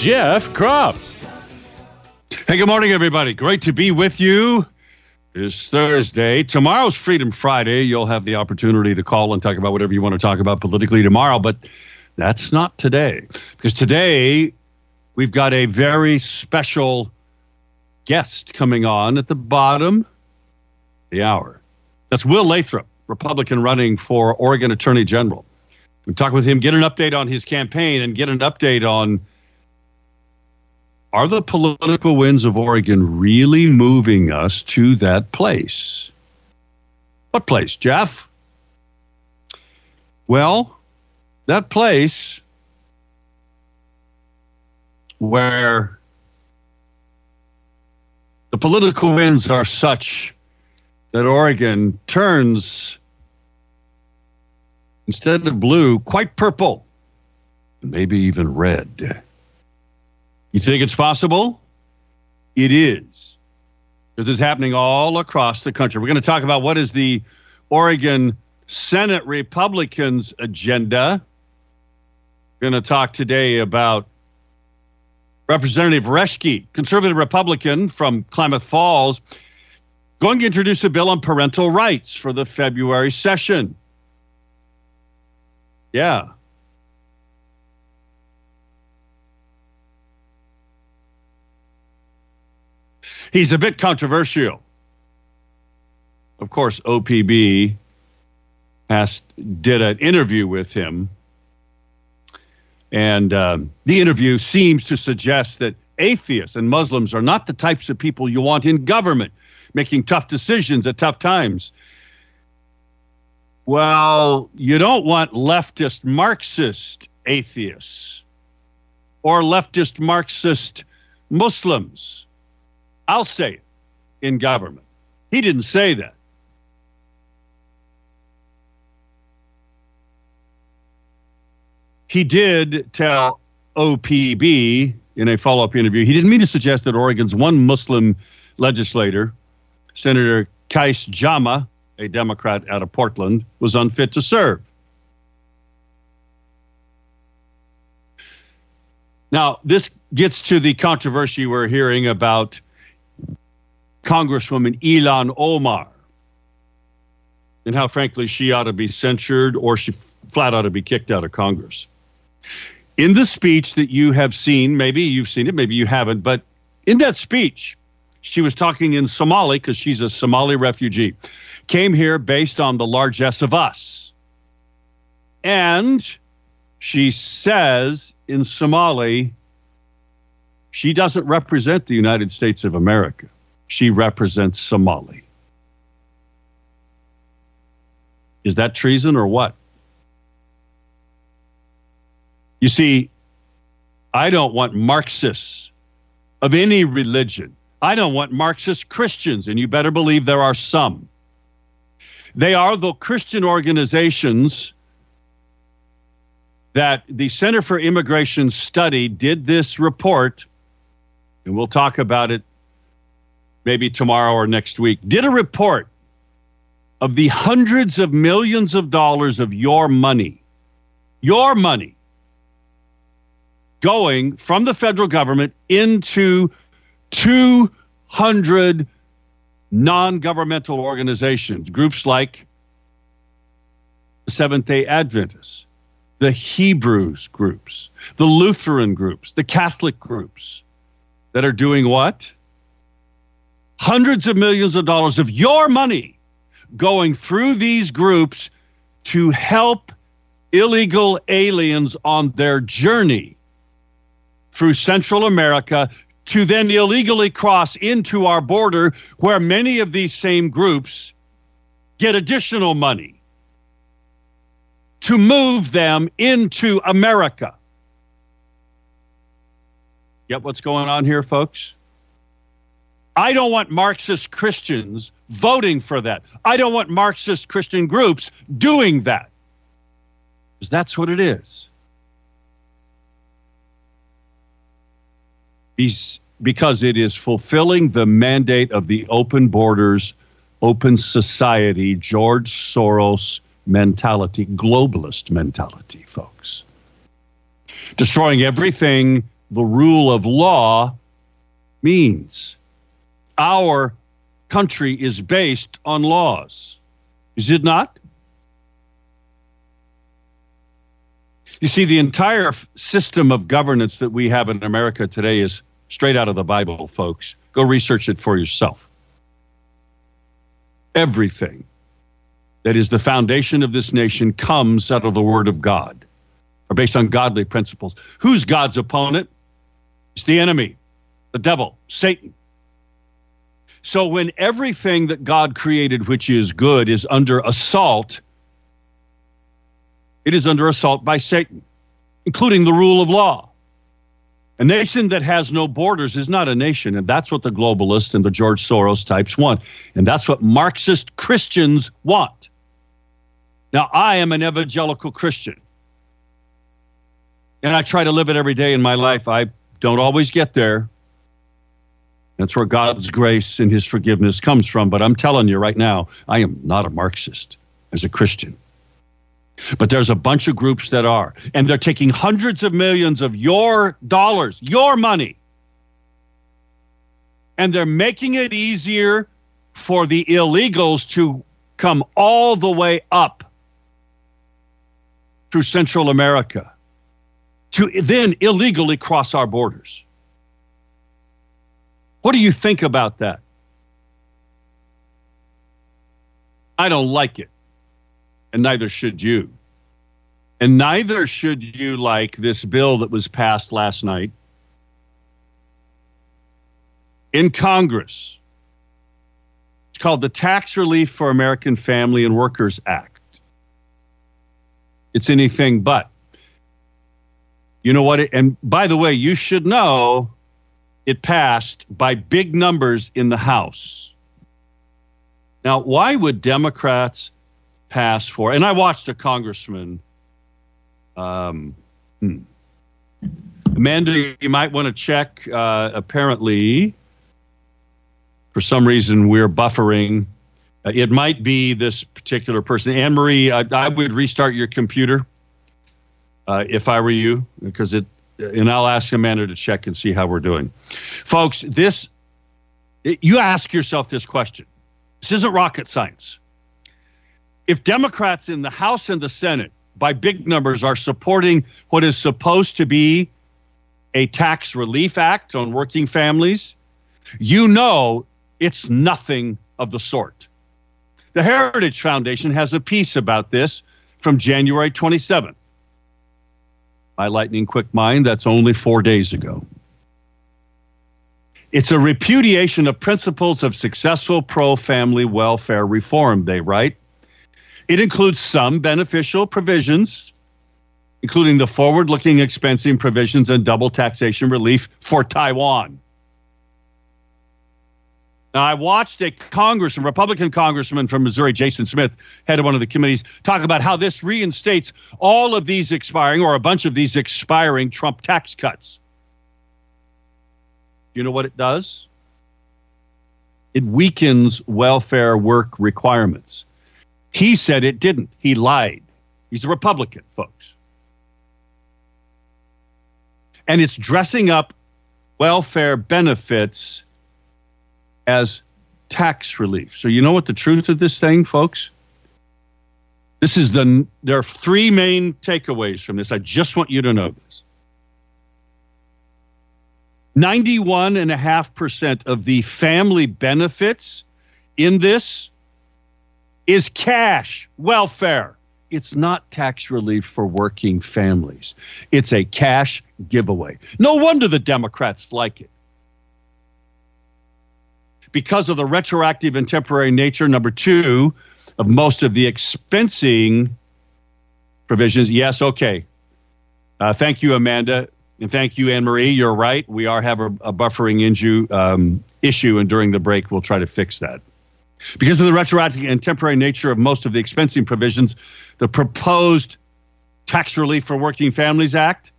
Jeff Kropf. Hey, good morning, everybody. Great to be with you. It's Thursday. Tomorrow's Freedom Friday. You'll have the opportunity to call and talk about whatever you want to talk about politically tomorrow, but that's not today. Because today, we've got a very special guest coming on at the bottom the hour. That's Will Lathrop, Republican running for Oregon Attorney General. We talk with him, get an update on his campaign, and get an update on are the political winds of Oregon really moving us to that place? What place, Jeff? Well, that place where the political winds are such that Oregon turns instead of blue, quite purple, maybe even red. You think it's possible? It is. Because it's happening all across the country. We're going to talk about what is the Oregon Senate Republicans' agenda. We're going to talk today about Representative Reschke, conservative Republican from Klamath Falls, going to introduce a bill on parental rights for the February session. Yeah. He's a bit controversial. Of course, OPB has, did an interview with him, and um, the interview seems to suggest that atheists and Muslims are not the types of people you want in government, making tough decisions at tough times. Well, you don't want leftist Marxist atheists or leftist Marxist Muslims. I'll say it in government. He didn't say that. He did tell OPB in a follow up interview, he didn't mean to suggest that Oregon's one Muslim legislator, Senator Kayse Jama, a Democrat out of Portland, was unfit to serve. Now, this gets to the controversy we're hearing about Congresswoman Ilhan Omar and how, frankly, she ought to be censured or she flat ought to be kicked out of Congress. In the speech that you have seen, maybe you've seen it, maybe you haven't, but in that speech, she was talking in Somali because she's a Somali refugee. Came here based on the largesse of us. And she says in Somali, she doesn't represent the United States of America. She represents Somali. Is that treason or what? You see, I don't want Marxists of any religion. I don't want Marxist Christians, and you better believe there are some. They are the Christian organizations that the Center for Immigration Study did this report, and we'll talk about it maybe tomorrow or next week, did a report of the hundreds of millions of dollars of your money, your money, going from the federal government into 200 non governmental organizations, groups like the Seventh day Adventists, the Hebrews groups, the Lutheran groups, the Catholic groups that are doing what? Hundreds of millions of dollars of your money going through these groups to help illegal aliens on their journey through Central America to then illegally cross into our border, where many of these same groups get additional money to move them into America. Get what's going on here, folks? I don't want Marxist Christians voting for that. I don't want Marxist Christian groups doing that. Because that's what it is. Because it is fulfilling the mandate of the open borders, open society, George Soros mentality, globalist mentality, folks. Destroying everything the rule of law means. Our country is based on laws, is it not? You see, the entire system of governance that we have in America today is straight out of the Bible, folks. Go research it for yourself. Everything that is the foundation of this nation comes out of the Word of God, or based on godly principles. Who's God's opponent? It's the enemy, the devil, Satan. So when everything that God created, which is good, is under assault, it is under assault by Satan, including the rule of law. A nation that has no borders is not a nation, and that's what the globalists and the George Soros types want. And that's what Marxist Christians want. Now, I am an evangelical Christian, and I try to live it every day in my life. I don't always get there. That's where God's grace and his forgiveness comes from. But I'm telling you right now, I am not a Marxist as a Christian. But there's a bunch of groups that are, and they're taking hundreds of millions of your dollars, your money, and they're making it easier for the illegals to come all the way up through Central America to then illegally cross our borders. What do you think about that? I don't like it, and neither should you. And neither should you like this bill that was passed last night in Congress. It's called the Tax Relief for American Family and Workers Act. It's anything but. You know what? It, and by the way, you should know it passed by big numbers in the House. Now, why would Democrats pass for? And I watched a congressman. Um, hmm. Amanda, you might want to check. Uh, apparently, for some reason, we're buffering. Uh, it might be this particular person. Anne Marie, I, I would restart your computer uh, if I were you, because it, and I'll ask Amanda to check and see how we're doing. Folks, this, you ask yourself this question. This isn't rocket science. If Democrats in the House and the Senate, by big numbers, are supporting what is supposed to be a tax relief act on working families, you know it's nothing of the sort. The Heritage Foundation has a piece about this from January 27th. My lightning quick mind, that's only four days ago. It's a repudiation of principles of successful pro family welfare reform, they write. It includes some beneficial provisions, including the forward looking expensing provisions and double taxation relief for Taiwan. Now, I watched a congressman, Republican congressman from Missouri, Jason Smith, head of one of the committees, talk about how this reinstates all of these expiring or a bunch of these expiring Trump tax cuts. Do You know what it does? It weakens welfare work requirements. He said it didn't. He lied. He's a Republican, folks. And it's dressing up welfare benefits as tax relief. So you know what the truth of this thing, folks? This is the there are three main takeaways from this. I just want you to know this. 91.5% of the family benefits in this is cash welfare. It's not tax relief for working families. It's a cash giveaway. No wonder the Democrats like it because of the retroactive and temporary nature. Number two, of most of the expensing provisions. Yes, okay. Uh, thank you, Amanda. And thank you, Anne Marie. You're right. We are have a, a buffering um, issue, and during the break, we'll try to fix that. Because of the retroactive and temporary nature of most of the expensing provisions, the proposed Tax Relief for Working Families Act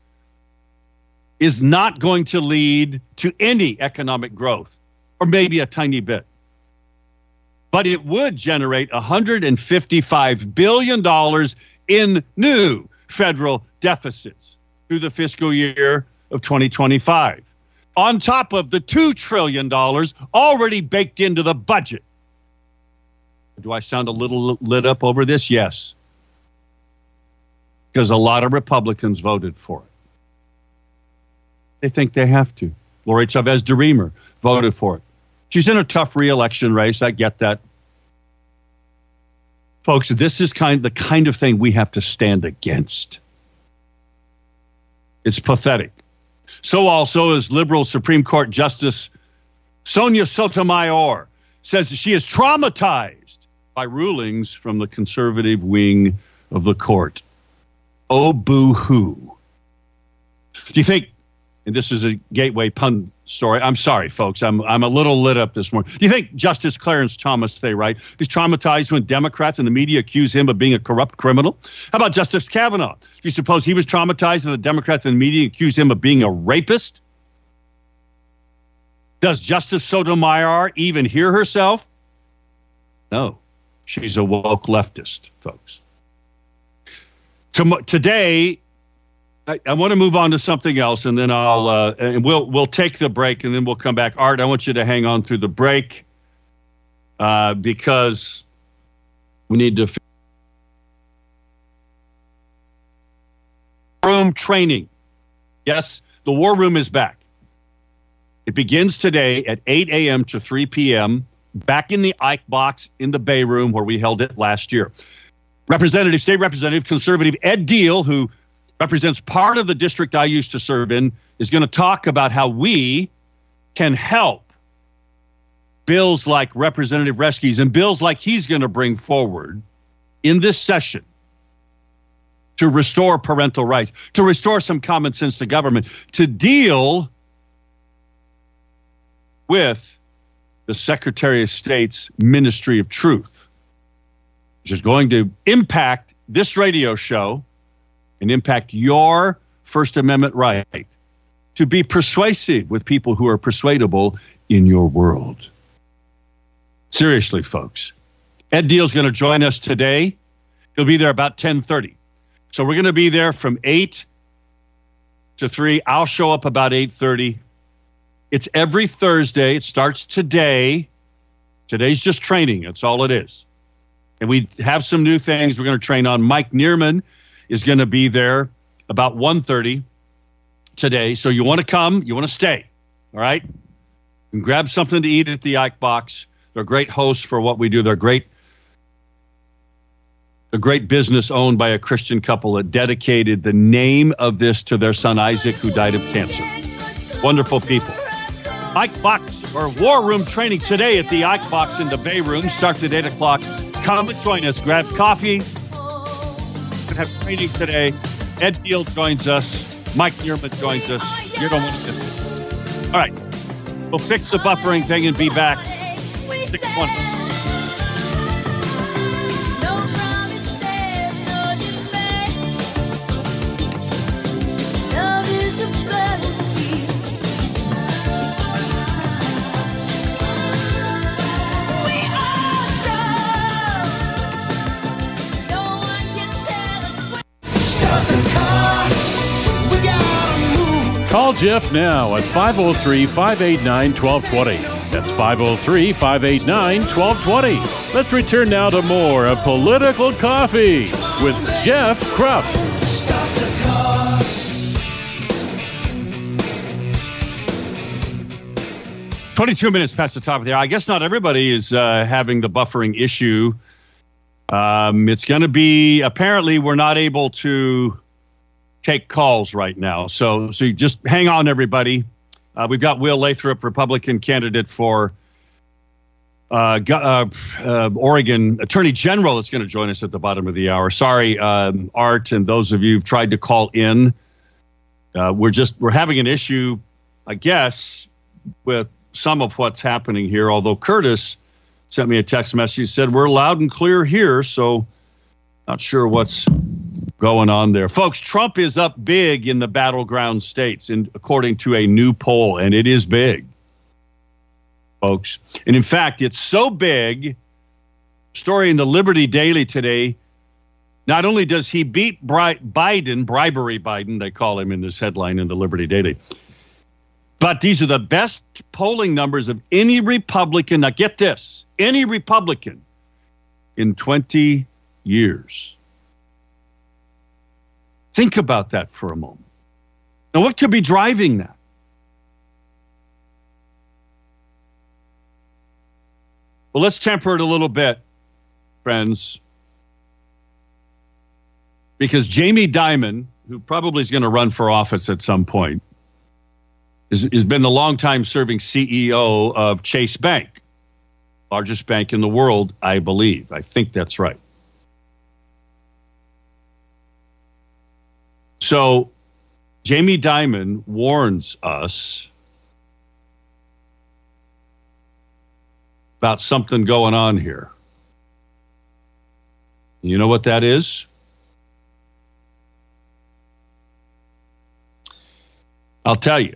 is not going to lead to any economic growth, or maybe a tiny bit. But it would generate $155 billion in new federal deficits through the fiscal year of 2025, on top of the $2 trillion already baked into the budget. Do I sound a little lit up over this? Yes. Because a lot of Republicans voted for it. They think they have to. Lori Chavez DeRemer voted for it. She's in a tough reelection race. I get that. Folks, this is kind the kind of thing we have to stand against. It's pathetic. So also is liberal Supreme Court Justice Sonia Sotomayor says she is traumatized by rulings from the conservative wing of the court. Oh, boo hoo. Do you think, and this is a Gateway Pundit story, I'm sorry, folks, I'm, I'm a little lit up this morning. Do you think Justice Clarence Thomas, they right, is traumatized when Democrats and the media accuse him of being a corrupt criminal? How about Justice Kavanaugh? Do you suppose he was traumatized when the Democrats and the media accused him of being a rapist? Does Justice Sotomayor even hear herself? No. She's a woke leftist, folks. Today, I, I want to move on to something else, and then I'll uh, and we'll we'll take the break, and then we'll come back. Art, I want you to hang on through the break uh, because we need to room training. Yes, the war room is back. It begins today at 8 a.m. to 3 p.m. back in the Ike box in the Bay Room where we held it last year. Representative, State Representative, Conservative Ed Diehl, who represents part of the district I used to serve in, is going to talk about how we can help bills like Representative Reschke's and bills like he's going to bring forward in this session to restore parental rights, to restore some common sense to government, to deal with the Secretary of State's Ministry of Truth, which is going to impact this radio show and impact your First Amendment right to be persuasive with people who are persuadable in your world. Seriously, folks. Ed Diehl's going to join us today. He'll be there about 10:30. So we're going to be there from 8 to 3. I'll show up about 8:30. It's every Thursday. It starts today. Today's just training. That's all it is. And we have some new things we're going to train on. Mike Nearman is going to be there about 1.30 today. So you want to come, you want to stay. All right? And grab something to eat at the Ike Box. They're great hosts for what we do. They're great a great business owned by a Christian couple that dedicated the name of this to their son Isaac, who died of cancer. Wonderful people. Ike Box or War Room training today at the Ike Box in the Bay Room. Starts at 8 o'clock. Come and join us. Grab coffee going to have training today. Ed Diehl joins us. Mike Nearman joins us. You don't want to miss it. All right. We'll fix the buffering thing and be back. 6 1. Call Jeff now at 503 589 1220. That's 503 589 1220. Let's return now to more of Political Coffee with Jeff Kropf. 22 minutes past the top of the hour. I guess not everybody is uh, having the buffering issue. Um, it's going to be apparently we're not able to take calls right now. So, so just hang on, everybody. Uh, we've got Will Lathrop, Republican candidate for uh, uh, uh, Oregon Attorney General, that's going to join us at the bottom of the hour. Sorry, um, Art, and those of you who've tried to call in. Uh, we're just we're having an issue, I guess, with some of what's happening here. Although Curtis sent me a text message, he said we're loud and clear here, so not sure what's going on there, folks. Trump is up big in the battleground states, in, according to a new poll, and it is big, folks. And in fact, it's so big. Story in the Liberty Daily today. Not only does he beat Bri- Biden, bribery Biden, they call him in this headline in the Liberty Daily, but these are the best polling numbers of any Republican. Now, get this any Republican in 20 years. Think about that for a moment. Now, what could be driving that? Well, let's temper it a little bit, friends. Because Jamie Dimon, who probably is going to run for office at some point, is, has been the longtime serving CEO of Chase Bank, largest bank in the world, I believe. I think that's right. So Jamie Dimon warns us about something going on here. You know what that is? I'll tell you.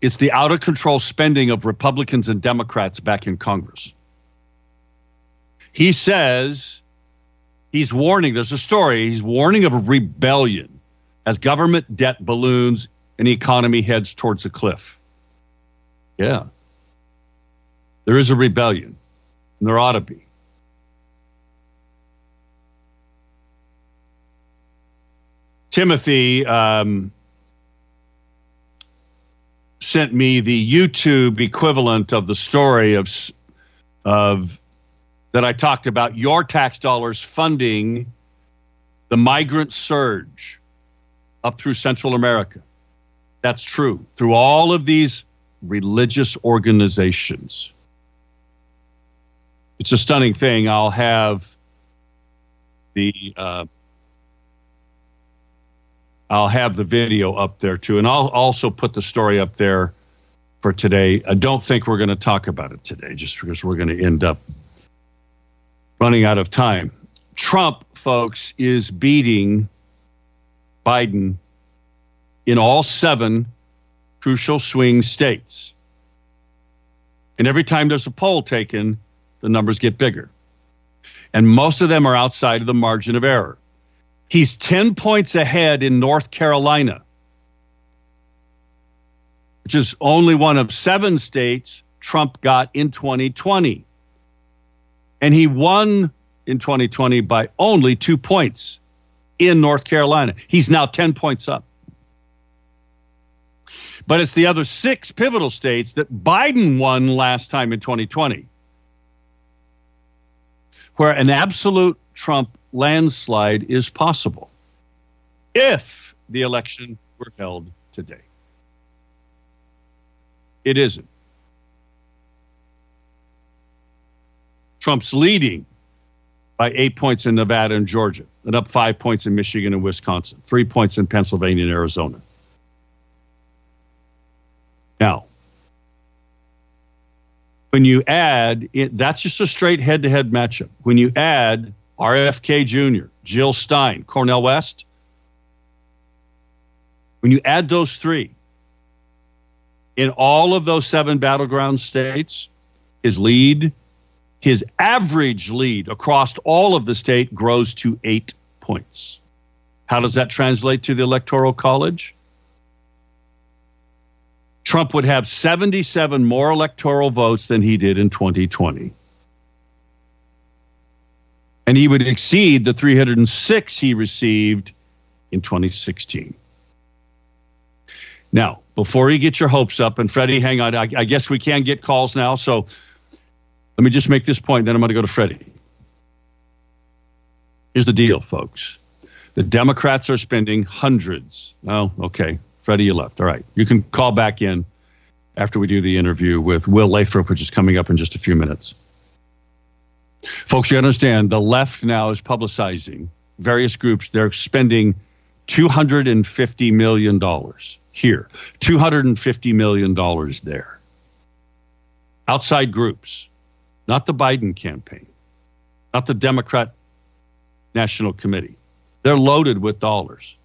It's the out of control spending of Republicans and Democrats back in Congress. He says he's warning, there's a story, he's warning of a rebellion as government debt balloons and the economy heads towards a cliff. Yeah. There is a rebellion, and there ought to be. Timothy um, sent me the YouTube equivalent of the story of of that I talked about your tax dollars funding the migrant surge up through Central America. That's true through all of these religious organizations. It's a stunning thing. I'll have the uh, I'll have the video up there too, and I'll also put the story up there for today. I don't think we're going to talk about it today, just because we're going to end up running out of time. Trump, folks, is beating Biden in all seven crucial swing states. And every time there's a poll taken, the numbers get bigger. And most of them are outside of the margin of error. He's 10 points ahead in North Carolina, which is only one of seven states Trump got in 2020. And he won in 2020 by only two points in North Carolina. He's now 10 points up. But it's the other six pivotal states that Biden won last time in 2020, where an absolute Trump landslide is possible if the election were held today. It isn't. Trump's leading by eight points in Nevada and Georgia, and up five points in Michigan and Wisconsin, three points in Pennsylvania and Arizona. Now, when you add it, that's just a straight head to head matchup. When you add RFK Jr., Jill Stein, Cornel West, when you add those three, in all of those seven battleground states, his lead, his average lead across all of the state grows to eight points. How does that translate to the Electoral College? Trump would have 77 more electoral votes than he did in 2020. And he would exceed the 306 he received in 2016. Now, before you get your hopes up, and Freddie, hang on, I, I guess we can get calls now. So let me just make this point, then I'm going to go to Freddie. Here's the deal, folks. The Democrats are spending hundreds. Oh, okay. Freddie, you left. All right. You can call back in after we do the interview with Will Lathrop, which is coming up in just a few minutes. Folks, you understand the left now is publicizing various groups. They're spending $250 million here, $250 million there. Outside groups, not the Biden campaign, not the Democrat National Committee. They're loaded with dollars.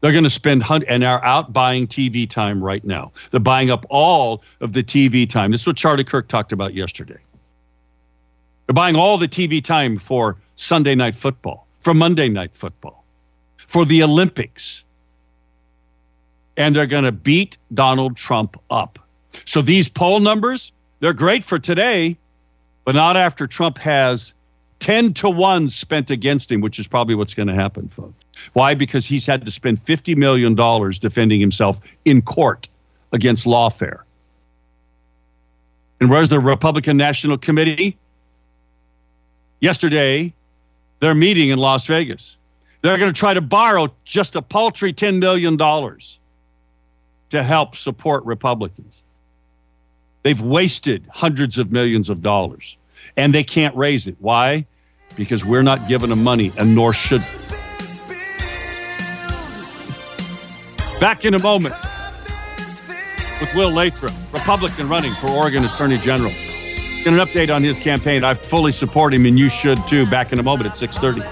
They're going to spend hun- and are out buying TV time right now. They're buying up all of the TV time. This is what Charlie Kirk talked about yesterday. They're buying all the TV time for Sunday night football, for Monday night football, for the Olympics. And they're going to beat Donald Trump up. So these poll numbers, they're great for today, but not after Trump has 10 to 1 spent against him, which is probably what's going to happen, folks. Why? Because he's had to spend $50 million defending himself in court against lawfare. And where's the Republican National Committee? Yesterday, they're meeting in Las Vegas. They're going to try to borrow just a paltry $10 million to help support Republicans. They've wasted hundreds of millions of dollars and they can't raise it. Why? Because we're not giving them money, and nor should. Back in a moment with Will Lathrop, Republican running for Oregon Attorney General. Get an update on his campaign. I fully support him, and you should too. Back in a moment at 6:30.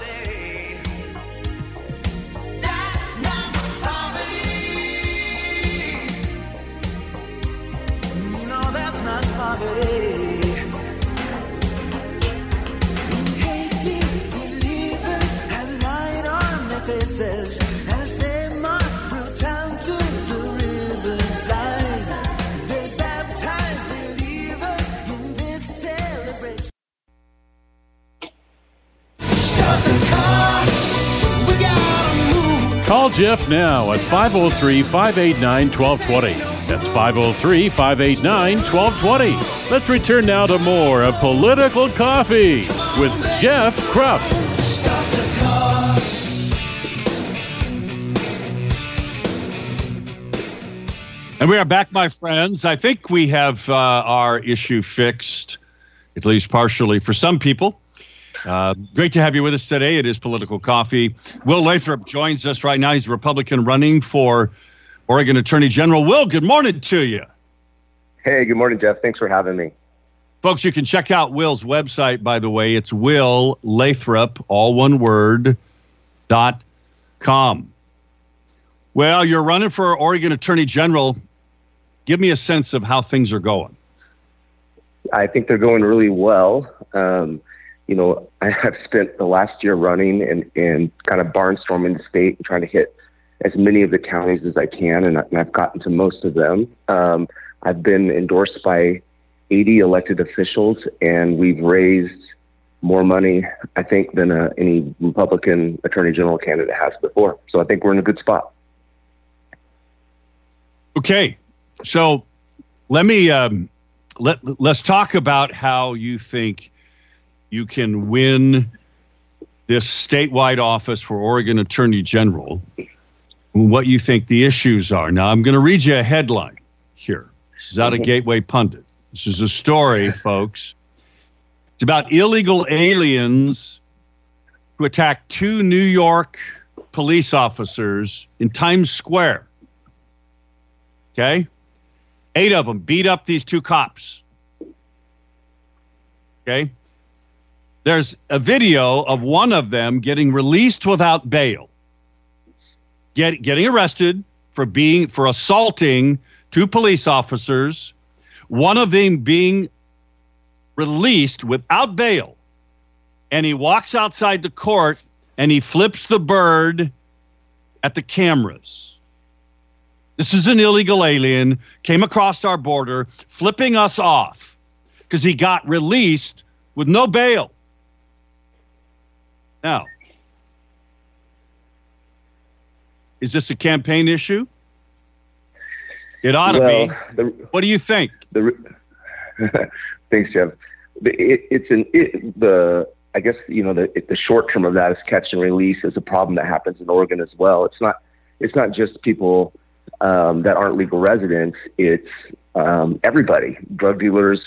Jeff now at 503 589 1220. That's 503 589 1220. Let's return now to more of Political Coffee with Jeff Kropf. And we are back, my friends. I think we have uh, our issue fixed, at least partially for some people. Uh, great to have you with us today. It is Political Coffee. Will Lathrop joins us right now. He's a Republican running for Oregon Attorney General. Will, good morning to you. Hey, good morning, Jeff. Thanks for having me. Folks, you can check out Will's website, by the way. It's Will Lathrop, all one word, dot com. Well, you're running for Oregon Attorney General. Give me a sense of how things are going. I think they're going really well. Um, you know, I have spent the last year running and, and kind of barnstorming the state and trying to hit as many of the counties as I can, and, I, I've gotten to most of them. Um, I've been endorsed by 80 elected officials, and we've raised more money, I think, than uh, any Republican Attorney General candidate has before. So I think we're in a good spot. Okay, so let me um, let let's talk about how you think you can win this statewide office for Oregon Attorney General. What you think the issues are. Now, I'm going to read you a headline here. This is out of Gateway Pundit. This is a story, folks. It's about illegal aliens who attacked two New York police officers in Times Square. Okay? Eight of them beat up these two cops. Okay? There's a video of one of them getting released without bail, get, getting arrested for being for assaulting two police officers, one of them being released without bail. And he walks outside the court and he flips the bird at the cameras. This is an illegal alien, came across our border, flipping us off because he got released with no bail. Now, is this a campaign issue? It ought to well, be. the, What do you think? the thanks, Jeff. It, it's an it, the I guess you know the the short term of that is catch and release is a problem that happens in Oregon as well. It's not it's not just people um, that aren't legal residents. It's um, everybody. Drug dealers,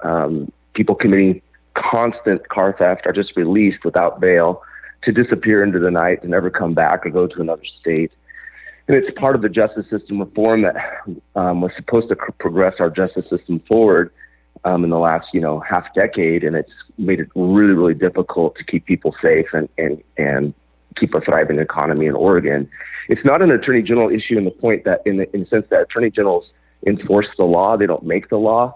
um, people committing constant car theft are just released without bail. to disappear into the night to never come back or go to another state. And it's part of the justice system reform that um, was supposed to progress our justice system forward um, in the last, you know, half decade, and it's made it really, really difficult to keep people safe and and and keep a thriving economy in Oregon. It's not an attorney general issue in the point that, in the, in the sense that attorney generals enforce the law, they don't make the law.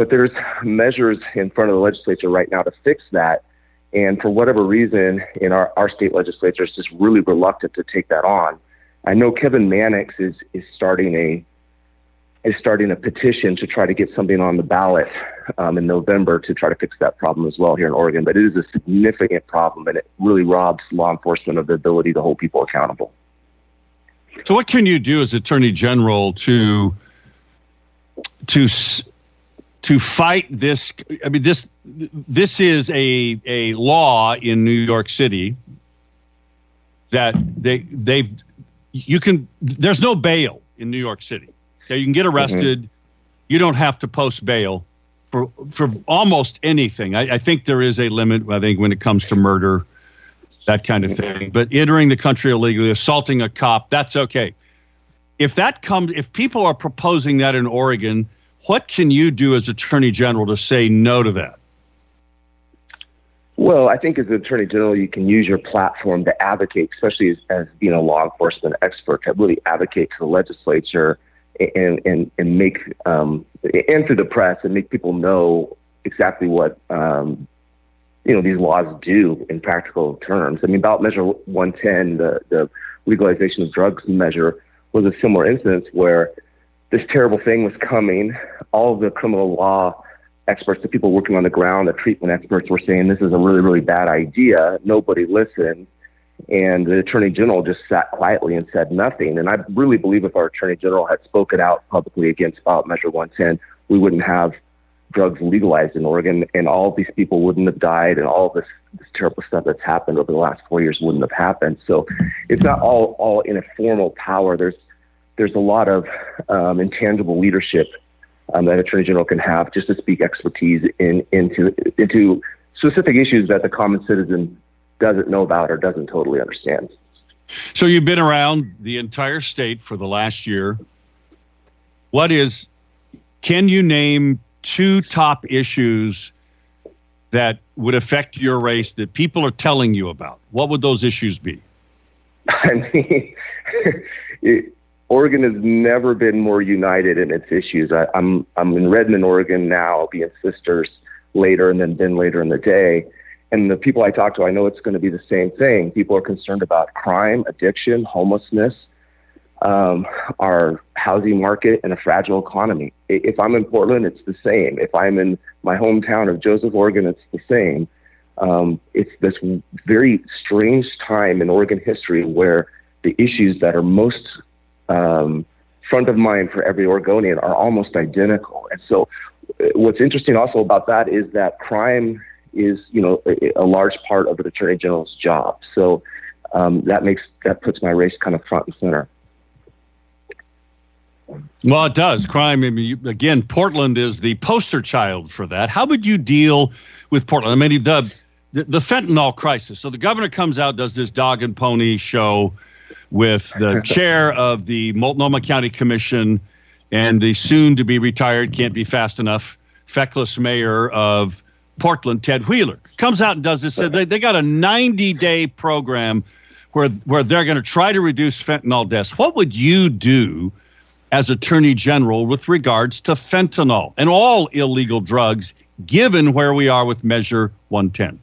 But there's measures in front of the legislature right now to fix that. And for whatever reason, in our, our state legislature is just really reluctant to take that on. I know Kevin Mannix is is starting a is starting a petition to try to get something on the ballot um, in November to try to fix that problem as well here in Oregon. But it is a significant problem, and it really robs law enforcement of the ability to hold people accountable. So, what can you do as Attorney General to to to fight this? I mean, this this is a a law in New York City that they they've you can there's no bail in New York City. Okay, you can get arrested. Mm-hmm. You don't have to post bail for for almost anything. I, I think there is a limit. I think when it comes to murder, that kind of thing. But entering the country illegally, assaulting a cop, that's okay. If that comes, if people are proposing that in Oregon, what can you do as Attorney General to say no to that? Well, I think as an attorney general, you can use your platform to advocate, especially as, as being a law enforcement expert, to really advocate to the legislature and and and make um, and through the press and make people know exactly what um, you know these laws do in practical terms. I mean, ballot measure 110, the the legalization of drugs measure, was a similar instance where this terrible thing was coming. All of the criminal law experts, the people working on the ground, the treatment experts were saying this is a really, really bad idea. Nobody listened. And the attorney general just sat quietly and said nothing. And I really believe if our attorney general had spoken out publicly against ballot measure 110, we wouldn't have drugs legalized in Oregon, and all these people wouldn't have died, and all this, this terrible stuff that's happened over the last four years wouldn't have happened. So it's not all all in a formal power. There's there's a lot of um, intangible leadership um, that attorney general can have just to speak expertise in into into specific issues that the common citizen doesn't know about or doesn't totally understand. So you've been around the entire state for the last year. What is, can you name two top issues that would affect your race that people are telling you about? What would those issues be? I mean, it, Oregon has never been more united in its issues. I, I'm I'm in Redmond, Oregon now. I'll be in Sisters later, and then Bend later in the day. And the people I talk to, I know it's going to be the same thing. People are concerned about crime, addiction, homelessness, um, our housing market, and a fragile economy. If I'm in Portland, it's the same. If I'm in my hometown of Joseph, Oregon, it's the same. Um, it's this very strange time in Oregon history where the issues that are most um, front of mind for every Oregonian are almost identical. And so, uh, what's interesting also about that is that crime is, you know, a, a large part of the Attorney General's job. So um, that makes that puts my race kind of front and center. Well, it does. Crime, I mean, you, again, Portland is the poster child for that. How would you deal with Portland? I mean, the, the, the fentanyl crisis. So the governor comes out, does this dog and pony show with the chair of the Multnomah County Commission and the soon to be retired, can't be fast enough, feckless mayor of Portland, Ted Wheeler. Comes out and does this. They, they got a 90 day program where, where they're going to try to reduce fentanyl deaths. What would you do? as Attorney General with regards to fentanyl and all illegal drugs, given where we are with Measure 110?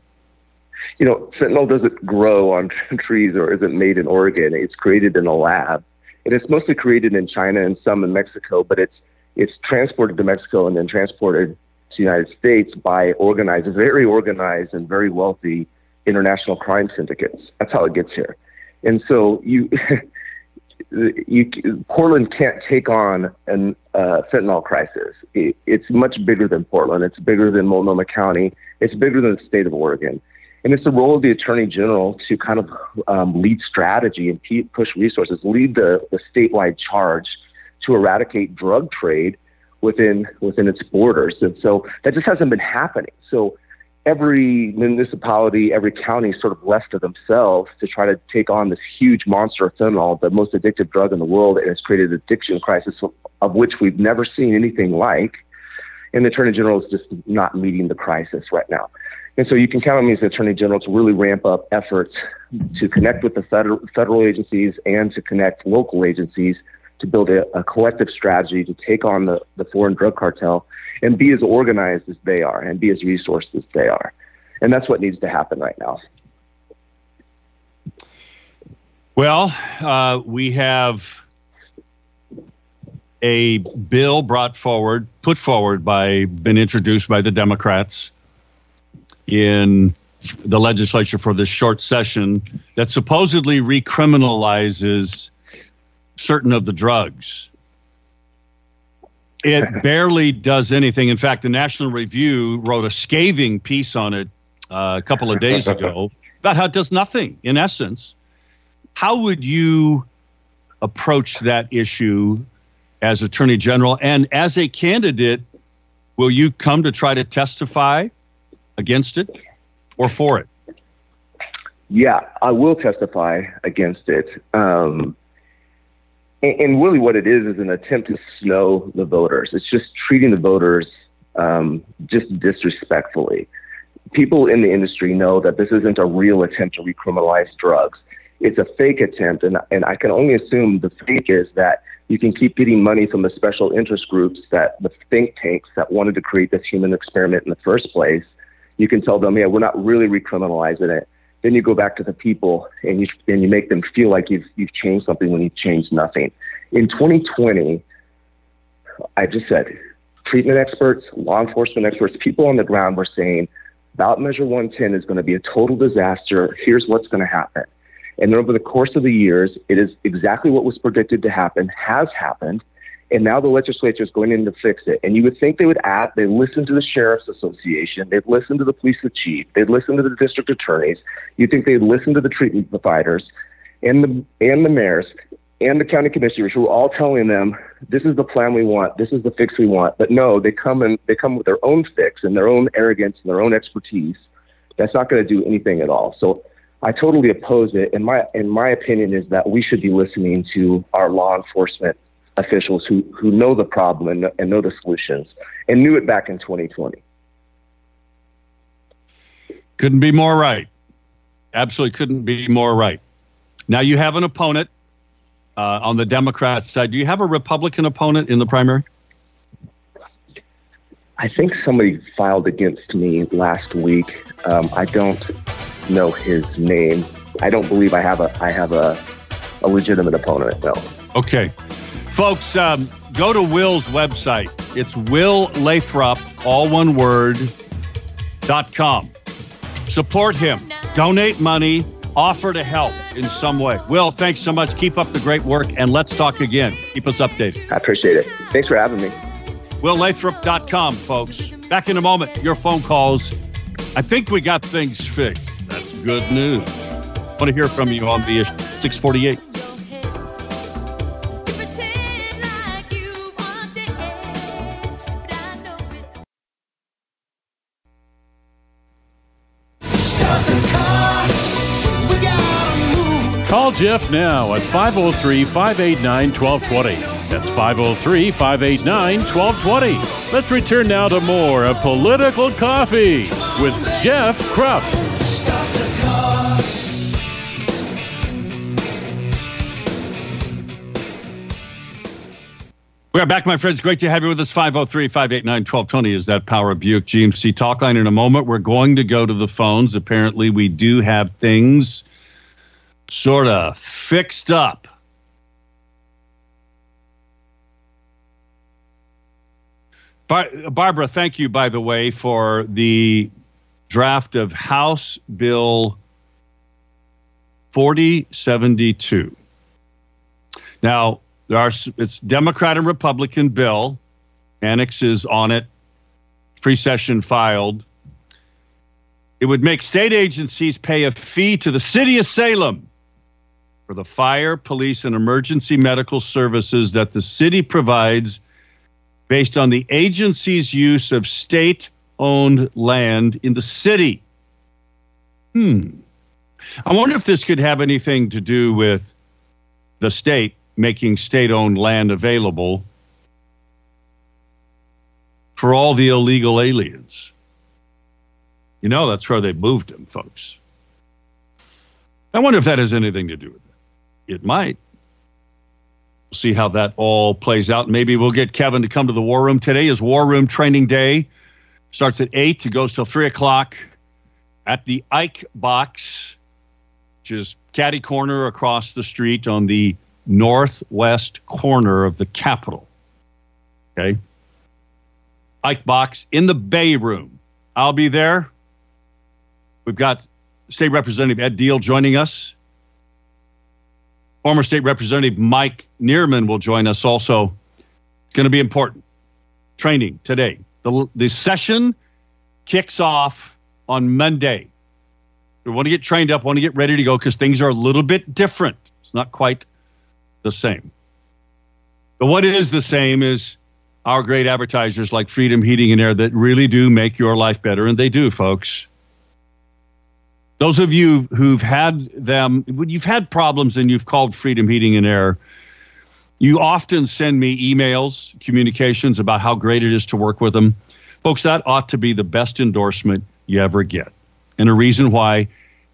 You know, fentanyl doesn't grow on trees or isn't made in Oregon. It's created in a lab, and it's mostly created in China and some in Mexico. But it's it's transported to Mexico and then transported to the United States by organized, very organized and very wealthy international crime syndicates. That's how it gets here. And so you you Portland can't take on an uh, fentanyl crisis. It, it's much bigger than Portland. It's bigger than Multnomah County. It's bigger than the state of Oregon. And it's the role of the attorney general to kind of um, lead strategy and push resources, lead the, the statewide charge to eradicate drug trade within within its borders. And so that just hasn't been happening. So every municipality, every county sort of left to themselves to try to take on this huge monster of fentanyl, the most addictive drug in the world, and it's created an addiction crisis of which we've never seen anything like. And the Attorney General is just not meeting the crisis right now. And so you can count on me as Attorney General to really ramp up efforts to connect with the federal, federal agencies and to connect local agencies to build a, a collective strategy to take on the, the foreign drug cartel and be as organized as they are and be as resourced as they are. And that's what needs to happen right now. Well, uh, we have a bill brought forward, put forward by, been introduced by the Democrats in the legislature for this short session that supposedly recriminalizes certain of the drugs. It barely does anything. In fact, the National Review wrote a scathing piece on it uh, a couple of days ago about how it does nothing, in essence. How would you approach that issue as Attorney General? And as a candidate, will you come to try to testify against it or for it? Yeah, I will testify against it. Um, and, and really, what it is is an attempt to snow the voters. It's just treating the voters um, just disrespectfully. People in the industry know that this isn't a real attempt to recriminalize drugs. It's a fake attempt, and, and I can only assume the fake is that you can keep getting money from the special interest groups that the think tanks that wanted to create this human experiment in the first place. You can tell them, yeah, we're not really recriminalizing it. Then you go back to the people and you and you make them feel like you've you've changed something when you've changed nothing. In 2020, I just said treatment experts, law enforcement experts, people on the ground were saying ballot measure 110 is going to be a total disaster. Here's what's going to happen. And over the course of the years, it is exactly what was predicted to happen, has happened. And now the legislature is going in to fix it. And you would think they would add, they listen to the Sheriff's Association, they'd listen to the police chief, they'd listen to the district attorneys, you'd think they'd listen to the treatment providers and the, and the mayors and the county commissioners who are all telling them, this is the plan we want, this is the fix we want. But no, they come and they come with their own fix and their own arrogance and their own expertise. That's not going to do anything at all. So I totally oppose it. And my, in my opinion is that we should be listening to our law enforcement officials who, who know the problem and, and know the solutions and knew it back in 2020. Couldn't be more right. Absolutely couldn't be more right. Now you have an opponent uh, on the Democrat side. Do you have a Republican opponent in the primary? I think somebody filed against me last week. Um, I don't know his name. I don't believe I have a I have a, a legitimate opponent. No. Okay. Folks, um, go to Will's website. It's Will Lathrop, all one word, dot com. Support him. Donate money. Offer to help in some way. Will, thanks so much. Keep up the great work, and let's talk again. Keep us updated. I appreciate it. Thanks for having me. WillLathrop.com, folks. Back in a moment, your phone calls. I think we got things fixed. That's good news. want to hear from you on the issue. 648. Jeff now at 503 589 1220. That's 503 589 1220. Let's return now to more of Political Coffee with Jeff Kropf. We are back, my friends. Great to have you with us. 503 589 1220 is that Power Buick GMC talk line. In a moment, we're going to go to the phones. Apparently, we do have things sort of fixed up. Bar- Barbara, thank you, by the way, for the draft of House Bill 4072. Now, there are it's Democrat and Republican bill. Mannix is on it. Pre-session filed. It would make state agencies pay a fee to the city of Salem for the fire, police, and emergency medical services that the city provides based on the agency's use of state owned land in the city. Hmm. I wonder if this could have anything to do with the state making state owned land available for all the illegal aliens. You know, that's where they moved them, folks. I wonder if that has anything to do with it. It might. See how that all plays out. Maybe we'll get Kevin to come to the War Room. Today is War Room Training Day. Starts at 8. It goes till 3 o'clock at the Ike Box, which is caddy corner across the street on the northwest corner of the Capitol. Okay. Ike Box in the Bay Room. I'll be there. We've got State Representative Ed Diehl joining us. Former State Representative Mike Nearman will join us also. It's going to be important. Training today. The, the session kicks off on Monday. We want to get trained up, want to get ready to go because things are a little bit different. It's not quite the same. But what is the same is our great advertisers like Freedom Heating and Air that really do make your life better, and they do, folks. Those of you who've had them, when you've had problems and you've called Freedom Heating and Air, you often send me emails, communications about how great it is to work with them. Folks, that ought to be the best endorsement you ever get. And a reason why,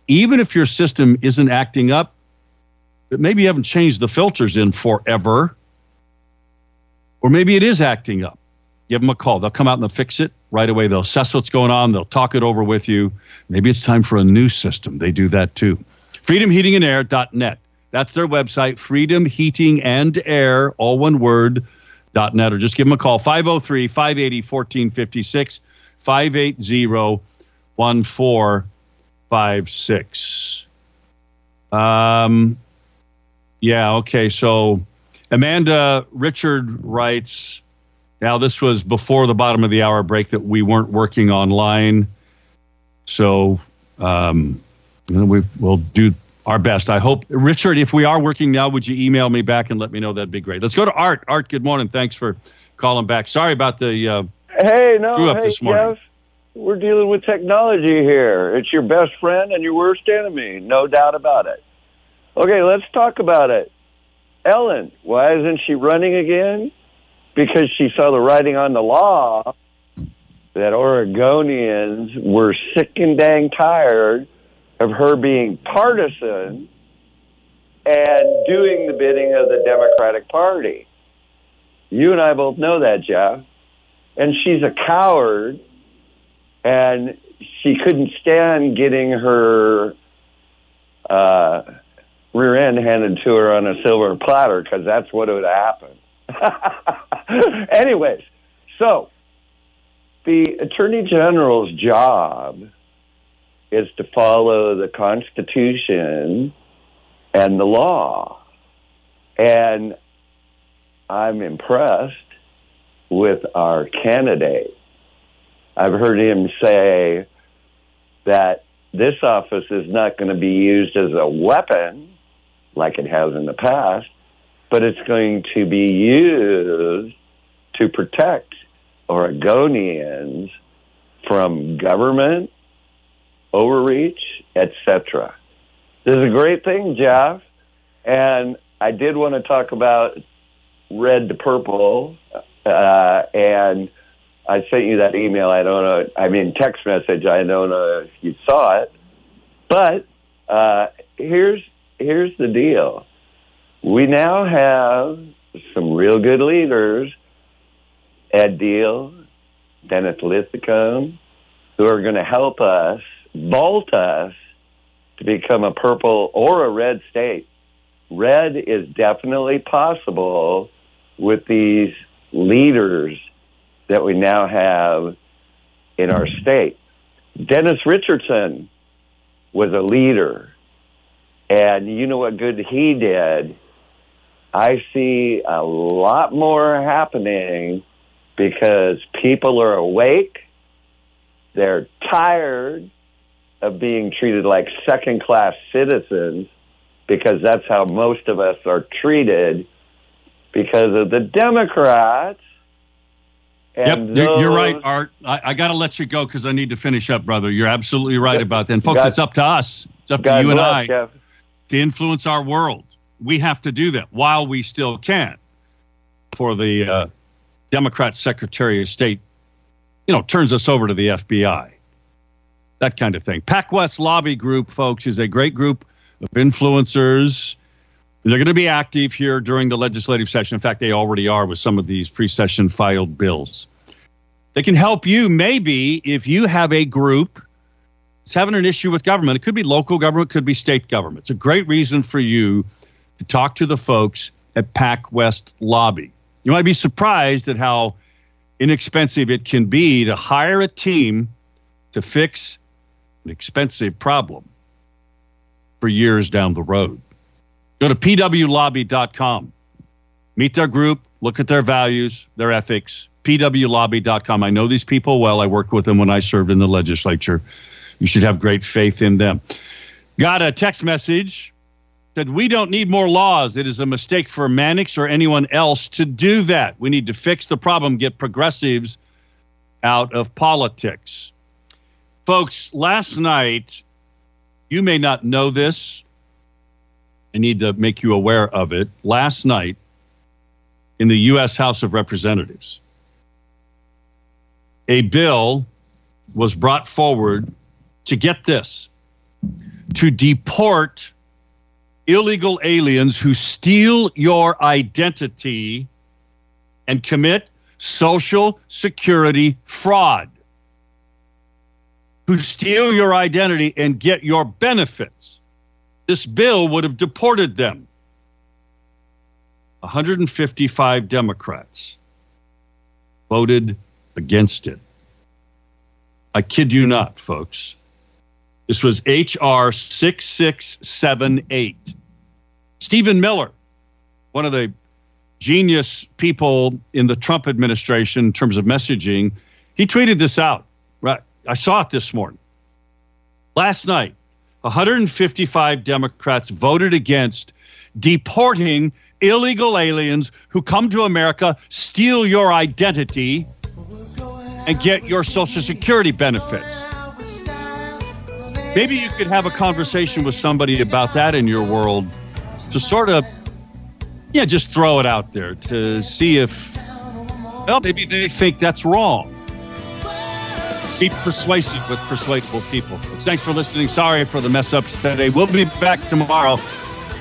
even if your system isn't acting up, but maybe you haven't changed the filters in forever, or maybe it is acting up. Give them a call. They'll come out and fix it right away. They'll assess what's going on. They'll talk it over with you. Maybe it's time for a new system. They do that too. FreedomHeatingandAir.net. That's their website, Freedom Heating and Air, all one word, net. Or just give them a call, 503 580 1456, 580 1456. Um, yeah, okay. So Amanda Richard writes, now this was before the bottom of the hour break that we weren't working online. So um, we will do our best. I hope, Richard, if we are working now, would you email me back and let me know? That'd be great. Let's go to Art. Art, good morning. Thanks for calling back. Sorry about the. Uh, Hey, no, Screw up hey, this morning. Jeff. We're dealing with technology here. It's your best friend and your worst enemy, no doubt about it. Okay, let's talk about it. Ellen, why isn't she running again? Because she saw the writing on the law that Oregonians were sick and dang tired of her being partisan and doing the bidding of the Democratic Party. You and I both know that, Jeff and she's a coward and she couldn't stand getting her uh, rear end handed to her on a silver platter because that's what would happen. Anyways, so the attorney general's job is to follow the Constitution and the law, and I'm impressed with our candidate. I've heard him say that this office is not going to be used as a weapon like it has in the past, but it's going to be used to protect Oregonians from government overreach, etc. This is a great thing, Jeff. And I did want to talk about red to purple uh, and I sent you that email. I don't know. I mean, text message. I don't know if you saw it, but uh, here's here's the deal. We now have some real good leaders. Ed Diehl, Dennis Linthicum, who are going to help us, bolt us to become a purple or a red state. Red is definitely possible with these leaders that we now have in our state. Dennis Richardson was a leader, and you know what good he did. I see a lot more happening because people are awake. They're tired of being treated like second class citizens because that's how most of us are treated because of the Democrats Yep, And you're, you're right, Art. I, I got to let you go because I need to finish up, brother. You're absolutely right about that. And folks, God- it's up to us. It's up God to you and I Jeff. to influence our world. We have to do that while we still can. For the uh, Democrat Secretary of State, you know, turns us over to the FBI. That kind of thing. PacWest Lobby Group, folks, is a great group of influencers. They're going to be active here during the legislative session. In fact, they already are with some of these pre session filed bills. They can help you maybe if you have a group that's having an issue with government. It could be local government, could be state government. It's a great reason for you to talk to the folks at Pac West Lobby. You might be surprised at how inexpensive it can be to hire a team to fix an expensive problem for years down the road. Go to pwlobby.com. Meet their group, look at their values, their ethics. pwlobby.com. I know these people well. I worked with them when I served in the legislature. You should have great faith in them. Got a text message said we don't need more laws. It is a mistake for Mannix or anyone else to do that. We need to fix the problem, get progressives out of politics. Folks, last night, you may not know this. I need to make you aware of it. Last night, in the U.S. House of Representatives, a bill was brought forward to get this to deport illegal aliens who steal your identity and commit social security fraud, who steal your identity and get your benefits. This bill would have deported them. 155 Democrats voted against it. I kid you not, folks. This was H.R. 6678. Stephen Miller, one of the genius people in the Trump administration in terms of messaging, he tweeted this out. Right. I saw it this morning. Last night, 155 Democrats voted against deporting illegal aliens who come to America, steal your identity, and get your Social Security benefits. Maybe you could have a conversation with somebody about that in your world to sort of, yeah, just throw it out there to see if, well, maybe they think that's wrong. Be persuasive with persuadable people. Thanks for listening. Sorry for the mess ups today. We'll be back tomorrow.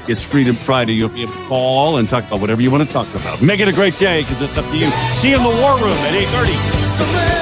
It's Freedom Friday. You'll be able to call and talk about whatever you want to talk about. Make it a great day because it's up to you. See you in the war room at 8.30. Somewhere